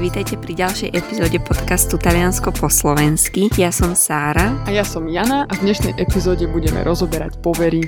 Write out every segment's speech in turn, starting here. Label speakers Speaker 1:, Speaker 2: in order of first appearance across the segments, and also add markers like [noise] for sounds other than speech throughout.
Speaker 1: Vítajte pri ďalšej epizóde podcastu Taliansko po slovensky. Ja som Sára.
Speaker 2: A ja som Jana a v dnešnej epizóde budeme rozoberať povery.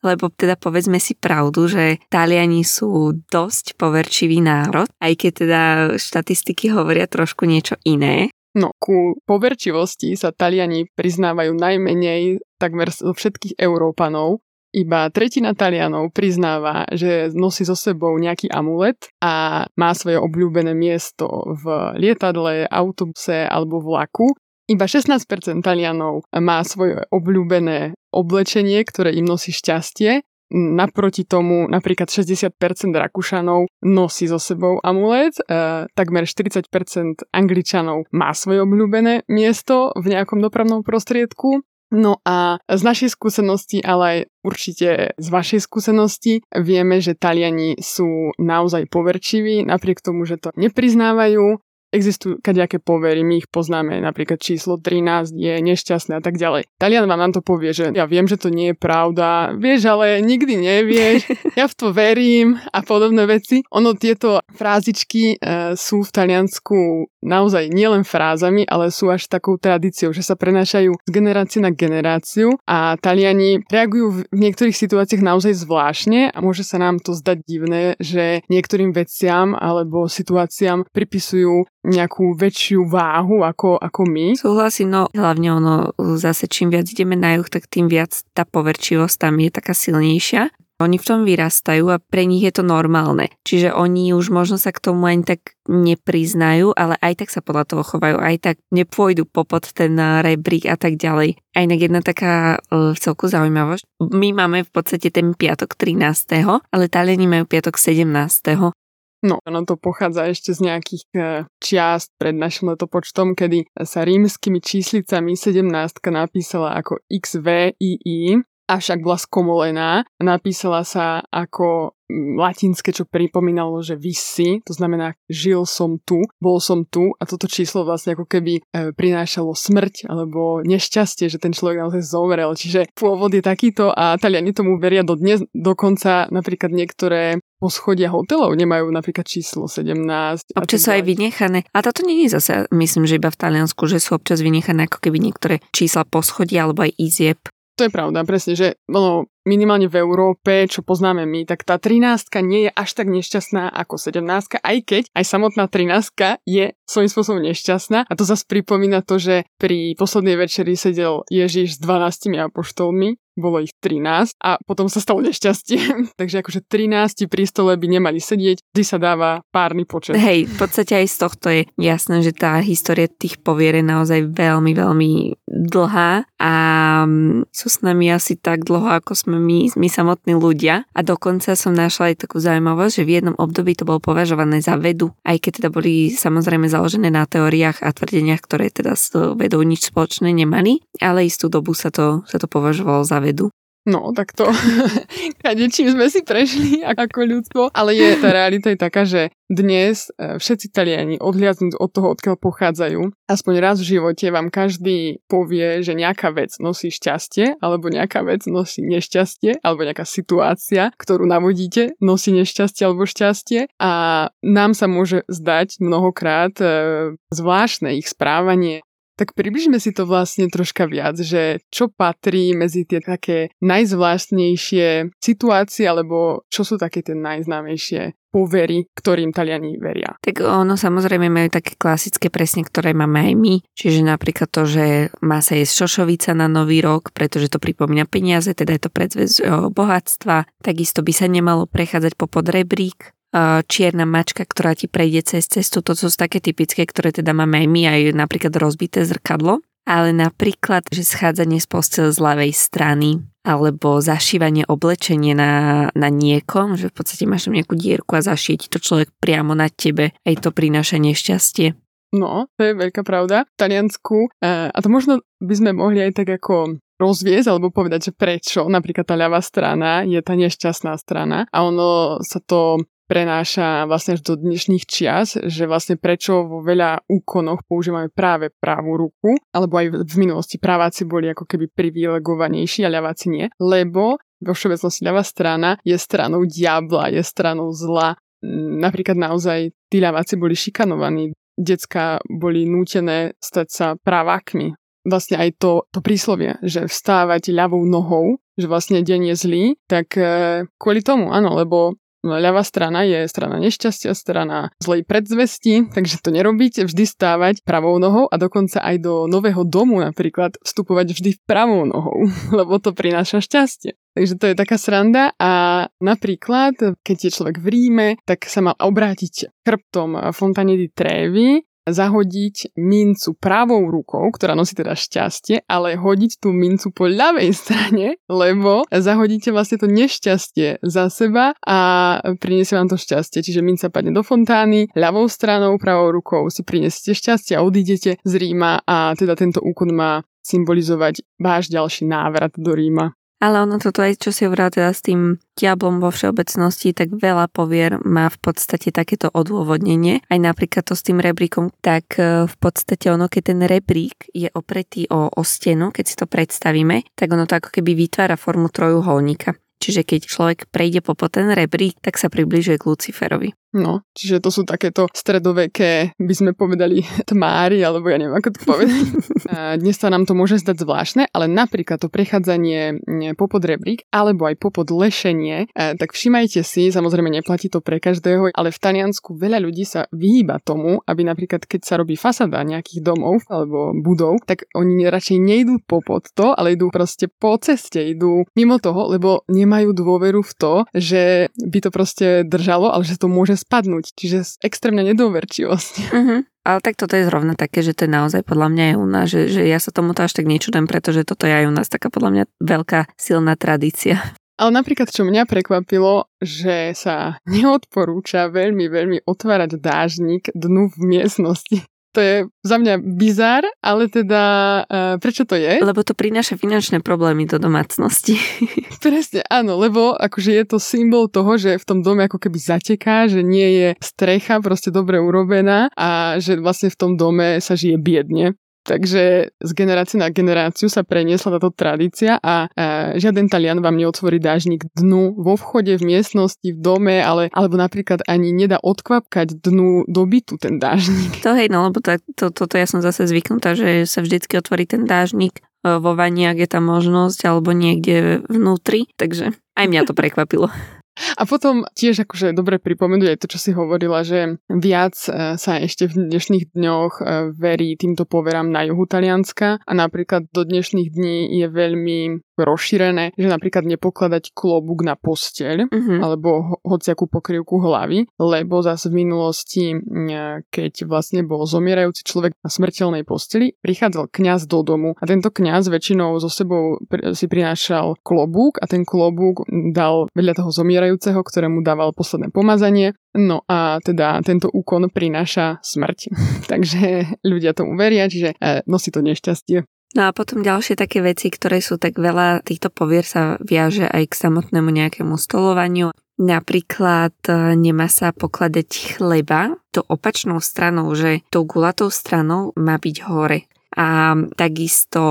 Speaker 1: Lebo teda povedzme si pravdu, že Taliani sú dosť poverčivý národ, aj keď teda štatistiky hovoria trošku niečo iné.
Speaker 2: No, ku poverčivosti sa Taliani priznávajú najmenej takmer zo všetkých Európanov iba tretina Talianov priznáva, že nosí so sebou nejaký amulet a má svoje obľúbené miesto v lietadle, autobuse alebo vlaku. Iba 16% Talianov má svoje obľúbené oblečenie, ktoré im nosí šťastie. Naproti tomu napríklad 60% Rakúšanov nosí so sebou amulet, e, takmer 40% Angličanov má svoje obľúbené miesto v nejakom dopravnom prostriedku No a z našej skúsenosti, ale aj určite z vašej skúsenosti, vieme, že Taliani sú naozaj poverčiví, napriek tomu, že to nepriznávajú Existujú kadejaké povery, my ich poznáme, napríklad číslo 13 je nešťastné a tak ďalej. Talian vám nám to povie, že ja viem, že to nie je pravda, vieš, ale nikdy nevieš, ja v to verím a podobné veci. Ono tieto frázičky e, sú v Taliansku naozaj nielen frázami, ale sú až takou tradíciou, že sa prenášajú z generácie na generáciu a Taliani reagujú v niektorých situáciách naozaj zvláštne a môže sa nám to zdať divné, že niektorým veciam alebo situáciám pripisujú nejakú väčšiu váhu ako, ako my.
Speaker 1: Súhlasím, no hlavne ono zase čím viac ideme na juh, tak tým viac tá poverčivosť tam je taká silnejšia. Oni v tom vyrastajú a pre nich je to normálne. Čiže oni už možno sa k tomu ani tak nepriznajú, ale aj tak sa podľa toho chovajú, aj tak nepôjdu popod ten rebrík a tak ďalej. A inak jedna taká uh, celku zaujímavosť. My máme v podstate ten piatok 13., ale Taliani majú piatok 17.
Speaker 2: No, ono to pochádza ešte z nejakých e, čiast pred našim letopočtom, kedy sa rímskymi číslicami 17 napísala ako XVII, avšak bola skomolená. Napísala sa ako latinské, čo pripomínalo, že visi, to znamená žil som tu, bol som tu a toto číslo vlastne ako keby e, prinášalo smrť alebo nešťastie, že ten človek naozaj zomrel. Čiže pôvod je takýto a Taliani tomu veria do dnes, dokonca napríklad niektoré poschodia hotelov nemajú napríklad číslo 17.
Speaker 1: Občas sú aj vynechané. A toto nie je zase, myslím, že iba v Taliansku, že sú občas vynechané ako keby niektoré čísla poschodia alebo aj izieb.
Speaker 2: To je pravda, presne, že ono, minimálne v Európe, čo poznáme my, tak tá 13 nie je až tak nešťastná ako 17, aj keď aj samotná 13 je svojím spôsobom nešťastná. A to zase pripomína to, že pri poslednej večeri sedel Ježiš s 12 apoštolmi bolo ich 13 a potom sa stalo nešťastie. [laughs] Takže akože 13 pri stole by nemali sedieť, vždy sa dáva párny počet.
Speaker 1: Hej, v podstate aj z tohto je jasné, že tá história tých povier je naozaj veľmi, veľmi dlhá a mm, sú s nami asi tak dlho, ako sme my, my samotní ľudia. A dokonca som našla aj takú zaujímavosť, že v jednom období to bolo považované za vedu, aj keď teda boli samozrejme založené na teóriách a tvrdeniach, ktoré teda s vedou nič spoločné nemali, ale istú dobu sa to, sa to považovalo za vedu vedu.
Speaker 2: No, tak to. [laughs] Čím sme si prešli ako ľudstvo, ale je, tá realita je taká, že dnes e, všetci Taliani odhliadnúť od toho, odkiaľ pochádzajú, aspoň raz v živote vám každý povie, že nejaká vec nosí šťastie, alebo nejaká vec nosí nešťastie, alebo nejaká situácia, ktorú navodíte, nosí nešťastie alebo šťastie. A nám sa môže zdať mnohokrát e, zvláštne ich správanie, tak približme si to vlastne troška viac, že čo patrí medzi tie také najzvláštnejšie situácie, alebo čo sú také tie najznámejšie povery, ktorým Taliani veria.
Speaker 1: Tak ono samozrejme majú také klasické presne, ktoré máme aj my. Čiže napríklad to, že má sa jesť šošovica na nový rok, pretože to pripomína peniaze, teda je to predzvez bohatstva. Takisto by sa nemalo prechádzať po podrebrík, čierna mačka, ktorá ti prejde cez cestu. To sú také typické, ktoré teda máme aj my, aj napríklad rozbité zrkadlo. Ale napríklad, že schádzanie z postele z ľavej strany alebo zašívanie oblečenie na, na niekom, že v podstate máš tam nejakú dierku a zašije ti to človek priamo na tebe, aj to prináša nešťastie.
Speaker 2: No, to je veľká pravda. V Taliansku, a to možno by sme mohli aj tak ako rozviesť alebo povedať, že prečo napríklad tá ľavá strana je tá nešťastná strana a ono sa to prenáša vlastne až do dnešných čias, že vlastne prečo vo veľa úkonoch používame práve pravú ruku, alebo aj v minulosti praváci boli ako keby privilegovanejší a ľaváci nie, lebo vo všeobecnosti ľavá strana je stranou diabla, je stranou zla napríklad naozaj tí ľaváci boli šikanovaní. Decka boli nútené stať sa pravákmi. Vlastne aj to, to príslovie, že vstávať ľavou nohou, že vlastne deň je zlý, tak e, kvôli tomu, áno, lebo ľavá strana je strana nešťastia, strana zlej predzvesti, takže to nerobíte vždy stávať pravou nohou a dokonca aj do nového domu napríklad vstupovať vždy pravou nohou, [laughs] lebo to prináša šťastie. Takže to je taká sranda a napríklad, keď je človek v Ríme, tak sa má obrátiť chrbtom Fontane di Trevi zahodiť mincu pravou rukou, ktorá nosí teda šťastie, ale hodiť tú mincu po ľavej [laughs] strane, lebo zahodíte vlastne to nešťastie za seba a priniesie vám to šťastie. Čiže minca padne do fontány, ľavou stranou, pravou rukou si prinesiete šťastie a odídete z Ríma a teda tento úkon má symbolizovať váš ďalší návrat do Ríma.
Speaker 1: Ale ono toto aj, čo si hovorila teda s tým diablom vo všeobecnosti, tak veľa povier má v podstate takéto odôvodnenie. Aj napríklad to s tým rebríkom, tak e, v podstate ono, keď ten rebrík je opretý o, o stenu, keď si to predstavíme, tak ono to ako keby vytvára formu trojuholníka. Čiže keď človek prejde po ten rebrík, tak sa približuje k Luciferovi.
Speaker 2: No, čiže to sú takéto stredoveké, by sme povedali, [laughs] tmári, alebo ja neviem, ako to povedať. [laughs] Dnes sa nám to môže zdať zvláštne, ale napríklad to prechádzanie popod rebrík, alebo aj popod lešenie, tak všimajte si, samozrejme neplatí to pre každého, ale v Taliansku veľa ľudí sa vyhýba tomu, aby napríklad keď sa robí fasada nejakých domov alebo budov, tak oni radšej nejdú popod to, ale idú proste po ceste, idú mimo toho, lebo nemajú dôveru v to, že by to proste držalo, ale že to môže spadnúť. Čiže extrémna nedôverčivosť.
Speaker 1: Uh-huh. [laughs] Ale tak toto je zrovna také, že to je naozaj podľa mňa aj u nás, že, že ja sa tomuto až tak nečudem, pretože toto je aj u nás taká podľa mňa veľká silná tradícia.
Speaker 2: Ale napríklad, čo mňa prekvapilo, že sa [laughs] neodporúča veľmi, veľmi otvárať dážnik dnu v miestnosti. To je za mňa bizar, ale teda uh, prečo to je?
Speaker 1: Lebo to prináša finančné problémy do domácnosti. [laughs]
Speaker 2: Presne, áno, lebo akože je to symbol toho, že v tom dome ako keby zateká, že nie je strecha proste dobre urobená a že vlastne v tom dome sa žije biedne. Takže z generácie na generáciu sa preniesla táto tradícia a e, žiaden Talian vám neotvorí dážnik dnu vo vchode, v miestnosti, v dome, ale, alebo napríklad ani nedá odkvapkať dnu do bytu ten dážnik.
Speaker 1: To hej, no lebo to, to, toto ja som zase zvyknutá, že sa vždycky otvorí ten dážnik e, vo vani, ak je tam možnosť, alebo niekde vnútri, takže aj mňa to prekvapilo.
Speaker 2: A potom tiež akože dobre pripomenúť aj to, čo si hovorila, že viac e, sa ešte v dnešných dňoch e, verí týmto poverám na juhu Talianska a napríklad do dnešných dní je veľmi rozšírené, že napríklad nepokladať klobúk na posteľ uh-huh. alebo hociakú pokrývku hlavy, lebo zase v minulosti, keď vlastne bol zomierajúci človek na smrteľnej posteli, prichádzal kňaz do domu a tento kňaz väčšinou so sebou si prinášal klobúk a ten klobúk dal vedľa toho zomierajúceho, ktorému dával posledné pomazanie No a teda tento úkon prináša smrť. [laughs] Takže ľudia tomu veria, čiže e, nosí to nešťastie.
Speaker 1: No a potom ďalšie také veci, ktoré sú tak veľa týchto povier sa viaže aj k samotnému nejakému stolovaniu. Napríklad e, nemá sa pokladať chleba to opačnou stranou, že tou gulatou stranou má byť hore. A takisto,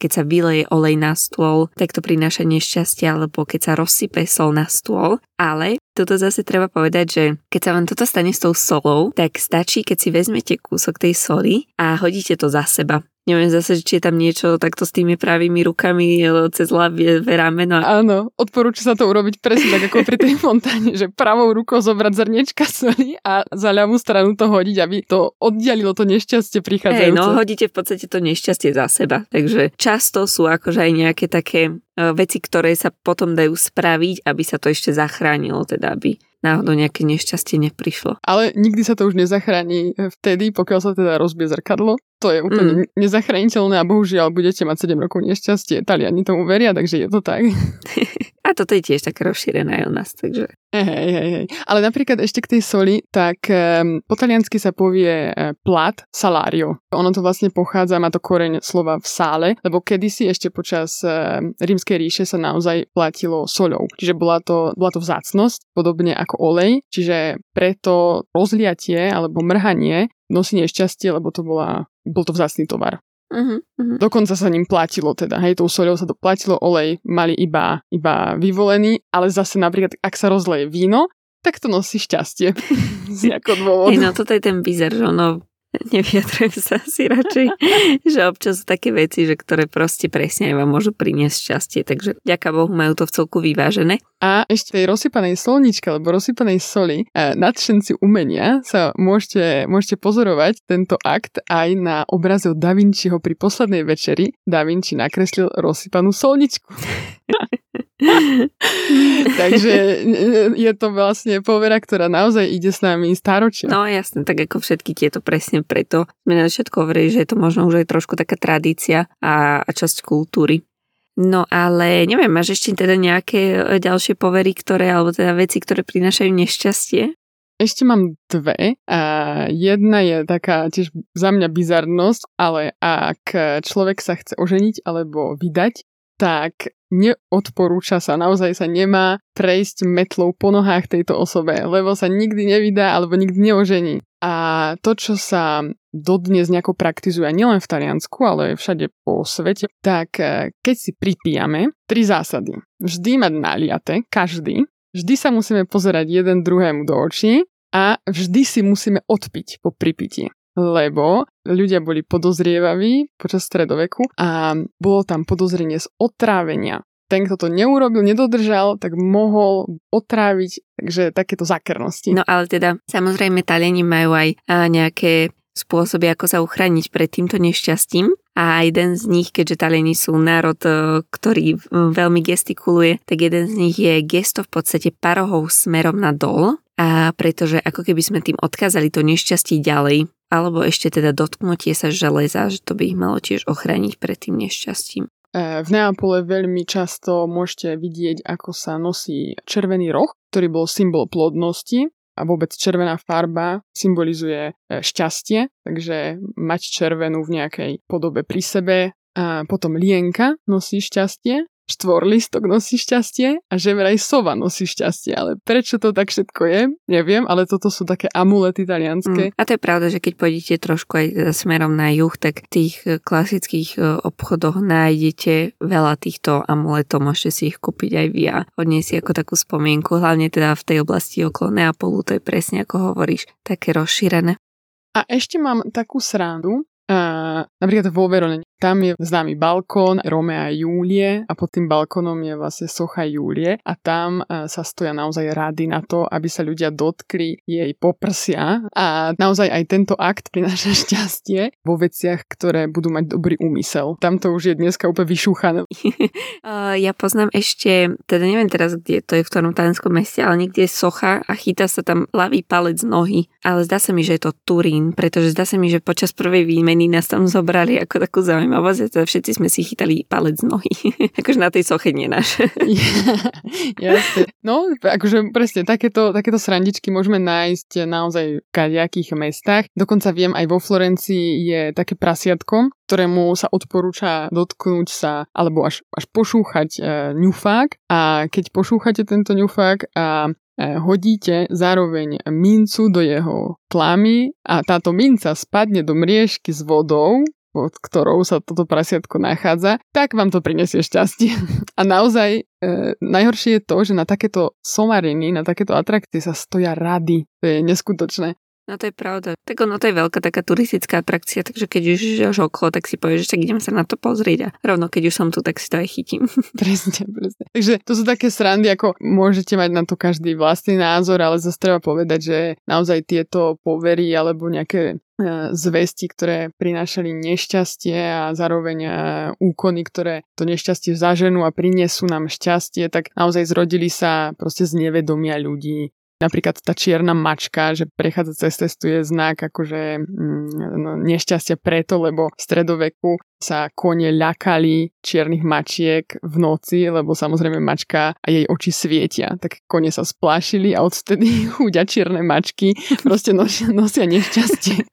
Speaker 1: keď sa vyleje olej na stôl, tak to prináša nešťastie, alebo keď sa rozsype sol na stôl. Ale toto zase treba povedať, že keď sa vám toto stane s tou solou, tak stačí, keď si vezmete kúsok tej soli a hodíte to za seba neviem zase, či je tam niečo takto s tými pravými rukami cez ľavie rameno.
Speaker 2: Áno, odporúča sa to urobiť presne tak ako pri tej [laughs] fontáne, že pravou rukou zobrať zrniečka soli a za ľavú stranu to hodiť, aby to oddialilo to nešťastie prichádzajúce.
Speaker 1: Hej, no hodíte v podstate to nešťastie za seba. Takže často sú akože aj nejaké také e, veci, ktoré sa potom dajú spraviť, aby sa to ešte zachránilo, teda aby náhodou nejaké nešťastie neprišlo.
Speaker 2: Ale nikdy sa to už nezachráni vtedy, pokiaľ sa teda rozbie zrkadlo. To je úplne mm. nezachrániteľné a bohužiaľ budete mať 7 rokov nešťastie. Taliani tomu veria, takže je to tak. [laughs]
Speaker 1: A toto je tiež také rozšírené aj u nás, takže...
Speaker 2: Hej, hej, hej. Ale napríklad ešte k tej soli, tak um, po taliansky sa povie uh, plat salario. Ono to vlastne pochádza, má to koreň slova v sále, lebo kedysi ešte počas uh, rímskej ríše sa naozaj platilo soľou. Čiže bola to, bola to vzácnosť, podobne ako olej, čiže preto rozliatie alebo mrhanie nosí nešťastie, lebo to bola, bol to vzácný tovar. Uh-huh, uh-huh. Dokonca sa ním platilo teda, hej, tou soľou sa to platilo, olej mali iba, iba vyvolený, ale zase napríklad, ak sa rozleje víno, tak to nosí šťastie. [laughs] Z nejakého dôvodu.
Speaker 1: Hey, no toto je ten bizar, že ono [laughs] nevyjadrujem sa asi radšej, [laughs] že občas sú také veci, že ktoré proste presne aj vám môžu priniesť šťastie, takže ďaká Bohu majú to v celku vyvážené.
Speaker 2: A ešte tej rozsypanej solničke alebo rozsypanej soli e, nadšenci umenia sa môžete, môžete pozorovať tento akt aj na obraze od Da Vinciho pri poslednej večeri. Da Vinci nakreslil rozsypanú solničku. [laughs] [laughs] Takže je to vlastne povera, ktorá naozaj ide s nami stáročia.
Speaker 1: No jasne, tak ako všetky tieto presne preto sme na všetko hovorili, že je to možno už aj trošku taká tradícia a, a časť kultúry. No ale neviem, máš ešte teda nejaké e, ďalšie povery, ktoré, alebo teda veci, ktoré prinášajú nešťastie?
Speaker 2: Ešte mám dve. A jedna je taká tiež za mňa bizarnosť, ale ak človek sa chce oženiť alebo vydať, tak neodporúča sa, naozaj sa nemá prejsť metlou po nohách tejto osobe, lebo sa nikdy nevydá alebo nikdy neožení. A to, čo sa dodnes nejako praktizuje nielen v Taliansku, ale aj všade po svete, tak e, keď si pripijame, tri zásady. Vždy mať naliate, každý. Vždy sa musíme pozerať jeden druhému do očí a vždy si musíme odpiť po pripití lebo ľudia boli podozrievaví počas stredoveku a bolo tam podozrenie z otrávenia. Ten, kto to neurobil, nedodržal, tak mohol otráviť, takže takéto zakrnosti.
Speaker 1: No ale teda, samozrejme, Taliani majú aj nejaké spôsoby, ako sa uchrániť pred týmto nešťastím. A jeden z nich, keďže Taliani sú národ, e, ktorý veľmi gestikuluje, tak jeden z nich je gesto v podstate parohou smerom na dol. A pretože ako keby sme tým odkázali to nešťastie ďalej, alebo ešte teda dotknutie sa železa, že to by ich malo tiež ochrániť pred tým nešťastím.
Speaker 2: E, v Neapole veľmi často môžete vidieť, ako sa nosí červený roh, ktorý bol symbol plodnosti a vôbec červená farba symbolizuje e, šťastie, takže mať červenú v nejakej podobe pri sebe. A potom lienka nosí šťastie štvorlistok nosí šťastie a že vraj sova nosí šťastie. Ale prečo to tak všetko je, neviem, ale toto sú také amulety talianské.
Speaker 1: Mm. A to je pravda, že keď pôjdete trošku aj smerom na juh, tak v tých e, klasických e, obchodoch nájdete veľa týchto amuletov, môžete si ich kúpiť aj vy a odniesť ako takú spomienku, hlavne teda v tej oblasti okolo Neapolu, to je presne ako hovoríš, také rozšírené.
Speaker 2: A ešte mám takú srandu, Uh, napríklad vo Verone, tam je známy balkón Romea a Júlie a pod tým balkónom je vlastne socha Júlie a tam uh, sa stoja naozaj rady na to, aby sa ľudia dotkli jej poprsia a naozaj aj tento akt prináša [laughs] šťastie vo veciach, ktoré budú mať dobrý úmysel. Tam to už je dneska úplne vyšúchané. [laughs]
Speaker 1: ja poznám ešte, teda neviem teraz, kde to je v ktorom talianskom meste, ale niekde je socha a chytá sa tam ľavý palec nohy. Ale zdá sa mi, že je to Turín, pretože zdá sa mi, že počas prvej výmeny nás tam zobrali ako takú zaujímavosť, teda všetci sme si chytali palec z nohy. [laughs] akože na tej soche nie náš. [laughs]
Speaker 2: Jasne. No, akože presne, takéto, takéto srandičky môžeme nájsť naozaj v kadejakých mestách. Dokonca viem, aj vo Florencii je také prasiatko, ktorému sa odporúča dotknúť sa alebo až, až pošúchať e, ňufák a keď pošúchate tento ňufák a E, hodíte zároveň mincu do jeho tlamy a táto minca spadne do mriežky s vodou, pod ktorou sa toto prasiatko nachádza, tak vám to prinesie šťastie. [laughs] A naozaj e, najhoršie je to, že na takéto somariny, na takéto atrakcie sa stoja rady. To je neskutočné.
Speaker 1: No to je pravda. Tak ono to je veľká taká turistická atrakcia, takže keď už žiješ okolo, tak si povieš, že tak idem sa na to pozrieť a rovno keď už som tu, tak si to aj chytím. [laughs]
Speaker 2: presne, presne. Takže to sú také srandy, ako môžete mať na to každý vlastný názor, ale zase treba povedať, že naozaj tieto povery alebo nejaké e, zvesti, ktoré prinášali nešťastie a zároveň e, úkony, ktoré to nešťastie zaženú a prinesú nám šťastie, tak naozaj zrodili sa proste z nevedomia ľudí napríklad tá čierna mačka, že prechádza cez cestu je znak akože mm, no, nešťastia preto, lebo v stredoveku sa kone ľakali čiernych mačiek v noci, lebo samozrejme mačka a jej oči svietia. Tak kone sa splášili a odtedy [laughs] chudia čierne mačky proste nosia, nosia nešťastie. [laughs]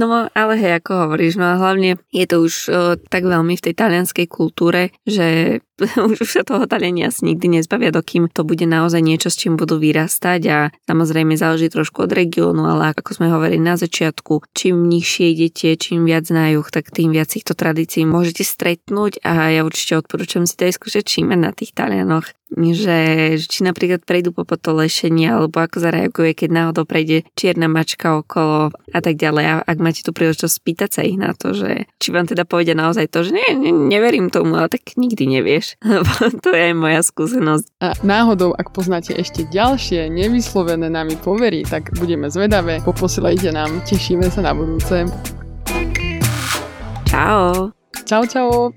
Speaker 1: No ale hej, ako hovoríš, no a hlavne je to už o, tak veľmi v tej talianskej kultúre, že [laughs] už sa toho Taliani asi nikdy nezbavia, dokým to bude naozaj niečo, s čím budú vyrastať a samozrejme záleží trošku od regiónu, ale ako sme hovorili na začiatku, čím nižšie idete, čím viac na tak tým viac týchto tradícií môžete stretnúť a ja určite odporúčam si to aj skúšať všímať na tých Talianoch že, že či napríklad prejdú po potolešení alebo ako zareaguje, keď náhodou prejde čierna mačka okolo a tak ďalej. A ak máte tu príležitosť spýtať sa ich na to, že či vám teda povedia naozaj to, že nie, ne, neverím tomu, ale tak nikdy nevieš. [laughs] to je aj moja skúsenosť.
Speaker 2: A náhodou, ak poznáte ešte ďalšie nevyslovené nami povery, tak budeme zvedavé. Poposielajte nám, tešíme sa na budúce.
Speaker 1: 好，
Speaker 2: 再见哦。